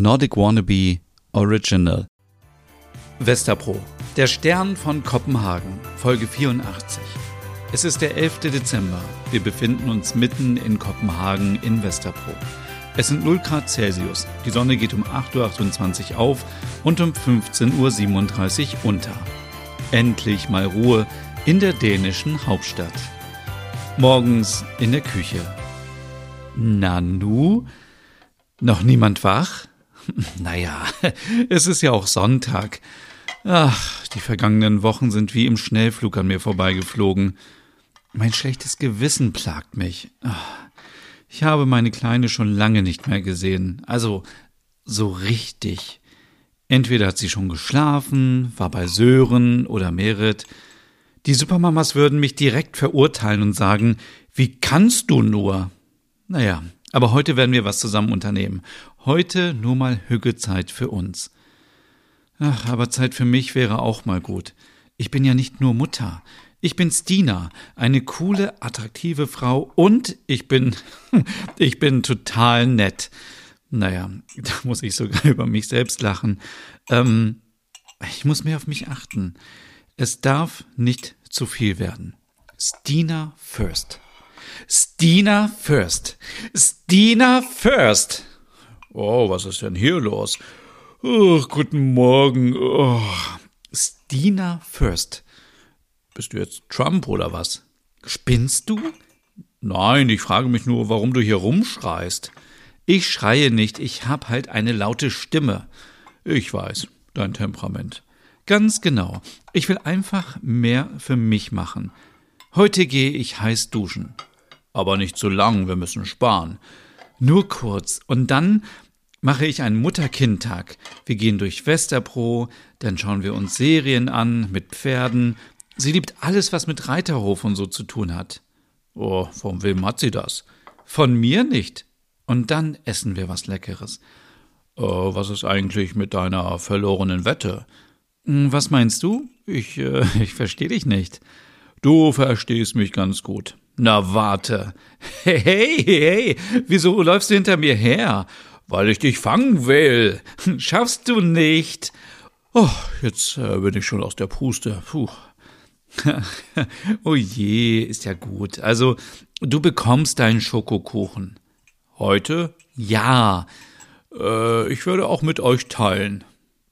Nordic Wannabe Original. Westerpro, der Stern von Kopenhagen, Folge 84. Es ist der 11. Dezember. Wir befinden uns mitten in Kopenhagen in Westerpro. Es sind 0 Grad Celsius. Die Sonne geht um 8.28 Uhr auf und um 15.37 Uhr unter. Endlich mal Ruhe in der dänischen Hauptstadt. Morgens in der Küche. Nanu? Noch niemand wach? Naja, es ist ja auch Sonntag. Ach, die vergangenen Wochen sind wie im Schnellflug an mir vorbeigeflogen. Mein schlechtes Gewissen plagt mich. Ich habe meine Kleine schon lange nicht mehr gesehen. Also, so richtig. Entweder hat sie schon geschlafen, war bei Sören oder Merit. Die Supermamas würden mich direkt verurteilen und sagen, wie kannst du nur? Naja, aber heute werden wir was zusammen unternehmen. Heute nur mal Hüggezeit für uns. Ach, aber Zeit für mich wäre auch mal gut. Ich bin ja nicht nur Mutter. Ich bin Stina, eine coole, attraktive Frau und ich bin, ich bin total nett. Naja, da muss ich sogar über mich selbst lachen. Ähm, ich muss mehr auf mich achten. Es darf nicht zu viel werden. Stina first. Stina first. Stina first. Oh, was ist denn hier los? Oh, guten Morgen. Oh. Stina first. Bist du jetzt Trump oder was? Spinnst du? Nein, ich frage mich nur, warum du hier rumschreist. Ich schreie nicht, ich hab halt eine laute Stimme. Ich weiß, dein Temperament. Ganz genau. Ich will einfach mehr für mich machen. Heute gehe ich heiß duschen. Aber nicht zu lang, wir müssen sparen. Nur kurz. Und dann mache ich einen Mutter-Kind-Tag. Wir gehen durch Westerpro, dann schauen wir uns Serien an mit Pferden. Sie liebt alles, was mit Reiterhof und so zu tun hat. Oh, von wem hat sie das? Von mir nicht. Und dann essen wir was Leckeres. Oh, was ist eigentlich mit deiner verlorenen Wette? Hm, was meinst du? Ich, äh, ich verstehe dich nicht. Du verstehst mich ganz gut. Na warte. Hey, hey, hey, wieso läufst du hinter mir her? Weil ich dich fangen will. Schaffst du nicht. Oh, jetzt äh, bin ich schon aus der Puste. Puh. oh je, ist ja gut. Also, du bekommst deinen Schokokuchen. Heute? Ja. Äh, ich würde auch mit euch teilen.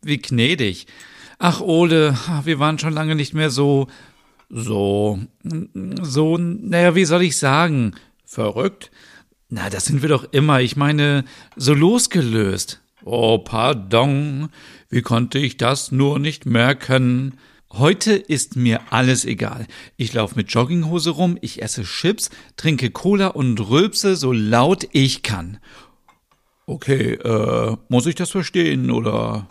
Wie gnädig. Ach, Ole, wir waren schon lange nicht mehr so, so, so, naja, wie soll ich sagen? Verrückt? Na, das sind wir doch immer. Ich meine, so losgelöst. Oh, pardon. Wie konnte ich das nur nicht merken? Heute ist mir alles egal. Ich laufe mit Jogginghose rum, ich esse Chips, trinke Cola und rülpse so laut ich kann. Okay, äh, muss ich das verstehen oder?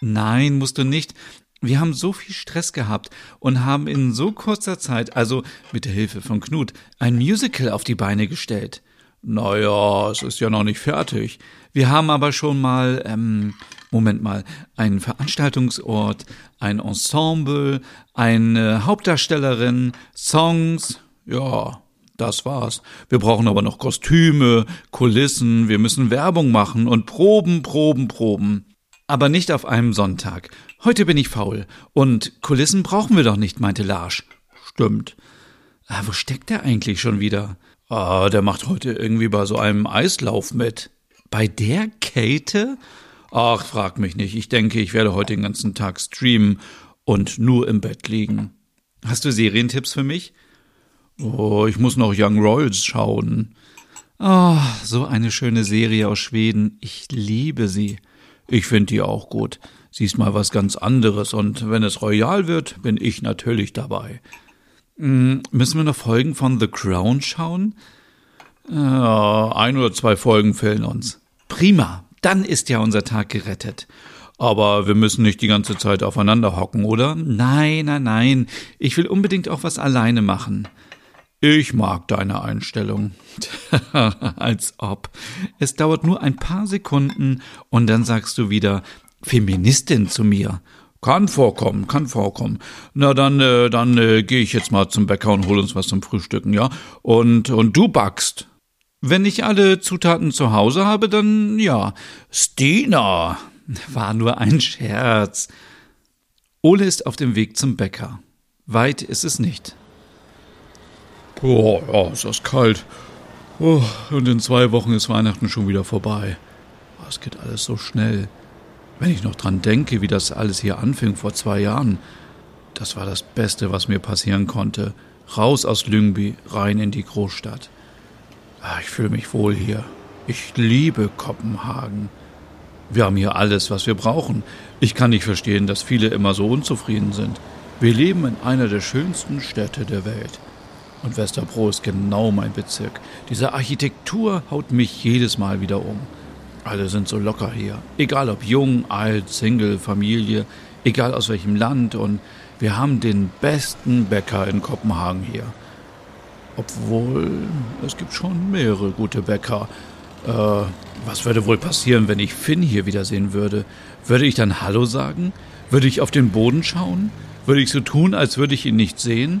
Nein, musst du nicht. Wir haben so viel Stress gehabt und haben in so kurzer Zeit, also mit der Hilfe von Knut, ein Musical auf die Beine gestellt. Naja, es ist ja noch nicht fertig. Wir haben aber schon mal, ähm, Moment mal, einen Veranstaltungsort, ein Ensemble, eine Hauptdarstellerin, Songs, ja, das war's. Wir brauchen aber noch Kostüme, Kulissen, wir müssen Werbung machen und Proben, Proben, Proben. Aber nicht auf einem Sonntag. Heute bin ich faul. Und Kulissen brauchen wir doch nicht, meinte Larsch. Stimmt. Ah, wo steckt der eigentlich schon wieder? Ah, der macht heute irgendwie bei so einem Eislauf mit. Bei der Kälte? Ach, frag mich nicht. Ich denke, ich werde heute den ganzen Tag streamen und nur im Bett liegen. Hast du Serientipps für mich? Oh, ich muss noch Young Royals schauen. Oh, so eine schöne Serie aus Schweden. Ich liebe sie. Ich finde die auch gut. Sie ist mal was ganz anderes und wenn es royal wird, bin ich natürlich dabei. Hm, müssen wir noch Folgen von The Crown schauen? Ja, ein oder zwei Folgen fehlen uns. Prima, dann ist ja unser Tag gerettet. Aber wir müssen nicht die ganze Zeit aufeinander hocken, oder? Nein, nein, nein. Ich will unbedingt auch was alleine machen. Ich mag deine Einstellung. Als ob. Es dauert nur ein paar Sekunden und dann sagst du wieder Feministin zu mir. Kann vorkommen, kann vorkommen. Na dann, äh, dann äh, gehe ich jetzt mal zum Bäcker und hol uns was zum Frühstücken, ja? Und und du backst. Wenn ich alle Zutaten zu Hause habe, dann ja. Stina! War nur ein Scherz. Ole ist auf dem Weg zum Bäcker. Weit ist es nicht. Boah, ja, ist das kalt. Oh, und in zwei Wochen ist Weihnachten schon wieder vorbei. Es geht alles so schnell. Wenn ich noch dran denke, wie das alles hier anfing vor zwei Jahren, das war das Beste, was mir passieren konnte. Raus aus Lyngby, rein in die Großstadt. Ah, ich fühle mich wohl hier. Ich liebe Kopenhagen. Wir haben hier alles, was wir brauchen. Ich kann nicht verstehen, dass viele immer so unzufrieden sind. Wir leben in einer der schönsten Städte der Welt. Und Westerbro ist genau mein Bezirk. Diese Architektur haut mich jedes Mal wieder um. Alle sind so locker hier. Egal ob jung, alt, Single, Familie, egal aus welchem Land. Und wir haben den besten Bäcker in Kopenhagen hier. Obwohl, es gibt schon mehrere gute Bäcker. Äh, was würde wohl passieren, wenn ich Finn hier wiedersehen würde? Würde ich dann Hallo sagen? Würde ich auf den Boden schauen? Würde ich so tun, als würde ich ihn nicht sehen?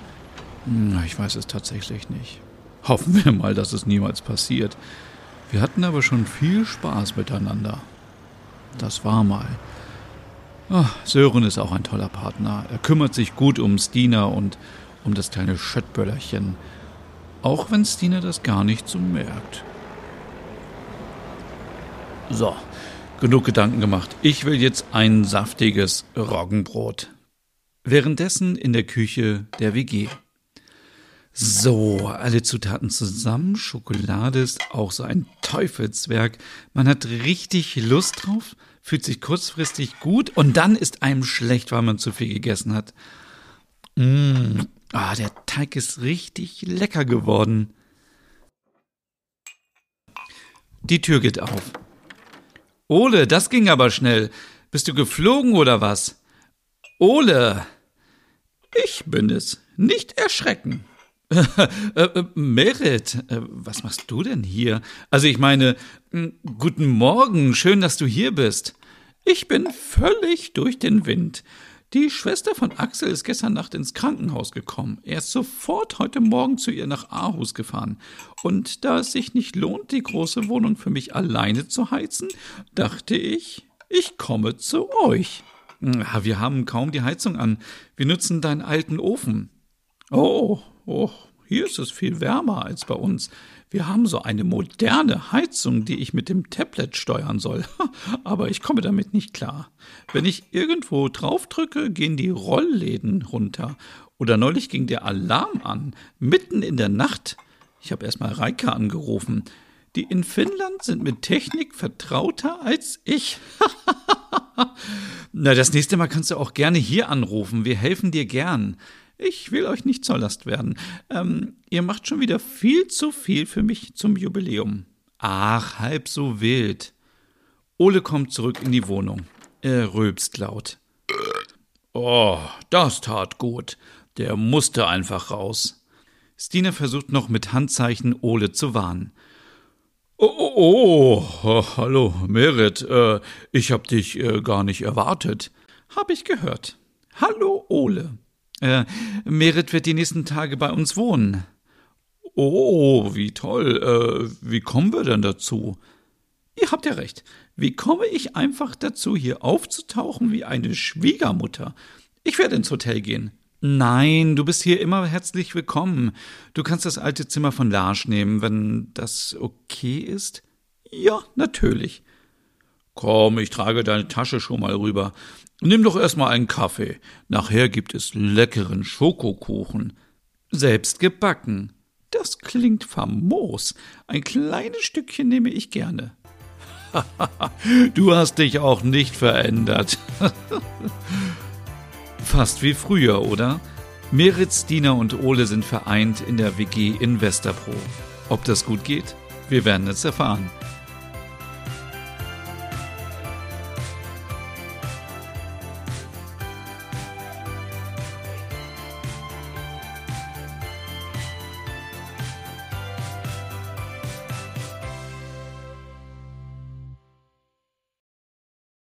Ich weiß es tatsächlich nicht. Hoffen wir mal, dass es niemals passiert. Wir hatten aber schon viel Spaß miteinander. Das war mal. Ach, Sören ist auch ein toller Partner. Er kümmert sich gut um Stina und um das kleine Schöttböllerchen. Auch wenn Stina das gar nicht so merkt. So, genug Gedanken gemacht. Ich will jetzt ein saftiges Roggenbrot. Währenddessen in der Küche der WG. So, alle Zutaten zusammen. Schokolade ist auch so ein Teufelswerk. Man hat richtig Lust drauf, fühlt sich kurzfristig gut und dann ist einem schlecht, weil man zu viel gegessen hat. Mmh. Ah, der Teig ist richtig lecker geworden. Die Tür geht auf. Ole, das ging aber schnell. Bist du geflogen oder was? Ole! Ich bin es. Nicht erschrecken. Äh, äh, Merit, äh, was machst du denn hier? Also ich meine, guten Morgen, schön, dass du hier bist. Ich bin völlig durch den Wind. Die Schwester von Axel ist gestern Nacht ins Krankenhaus gekommen. Er ist sofort heute Morgen zu ihr nach Aarhus gefahren. Und da es sich nicht lohnt, die große Wohnung für mich alleine zu heizen, dachte ich, ich komme zu euch. Ja, wir haben kaum die Heizung an. Wir nutzen deinen alten Ofen. Oh, oh, hier ist es viel wärmer als bei uns. Wir haben so eine moderne Heizung, die ich mit dem Tablet steuern soll. Aber ich komme damit nicht klar. Wenn ich irgendwo draufdrücke, gehen die Rollläden runter. Oder neulich ging der Alarm an, mitten in der Nacht. Ich habe erstmal Reika angerufen. Die in Finnland sind mit Technik vertrauter als ich. Na, das nächste Mal kannst du auch gerne hier anrufen. Wir helfen dir gern. Ich will euch nicht zur Last werden. Ähm, ihr macht schon wieder viel zu viel für mich zum Jubiläum. Ach, halb so wild. Ole kommt zurück in die Wohnung. Er rülpst laut. Oh, das tat gut. Der musste einfach raus. Stine versucht noch mit Handzeichen Ole zu warnen. Oh, oh, oh hallo, Merit. Äh, ich hab dich äh, gar nicht erwartet. Hab ich gehört. Hallo, Ole. Äh, Merit wird die nächsten Tage bei uns wohnen. Oh, wie toll. Äh, wie kommen wir denn dazu? Ihr habt ja recht. Wie komme ich einfach dazu, hier aufzutauchen wie eine Schwiegermutter? Ich werde ins Hotel gehen. Nein, du bist hier immer herzlich willkommen. Du kannst das alte Zimmer von Lars nehmen, wenn das okay ist. Ja, natürlich. Komm, ich trage deine Tasche schon mal rüber. Nimm doch erstmal einen Kaffee. Nachher gibt es leckeren Schokokuchen. Selbst gebacken. Das klingt famos. Ein kleines Stückchen nehme ich gerne. du hast dich auch nicht verändert. Fast wie früher, oder? Meritz, Dina und Ole sind vereint in der WG in Westerbro. Ob das gut geht? Wir werden es erfahren.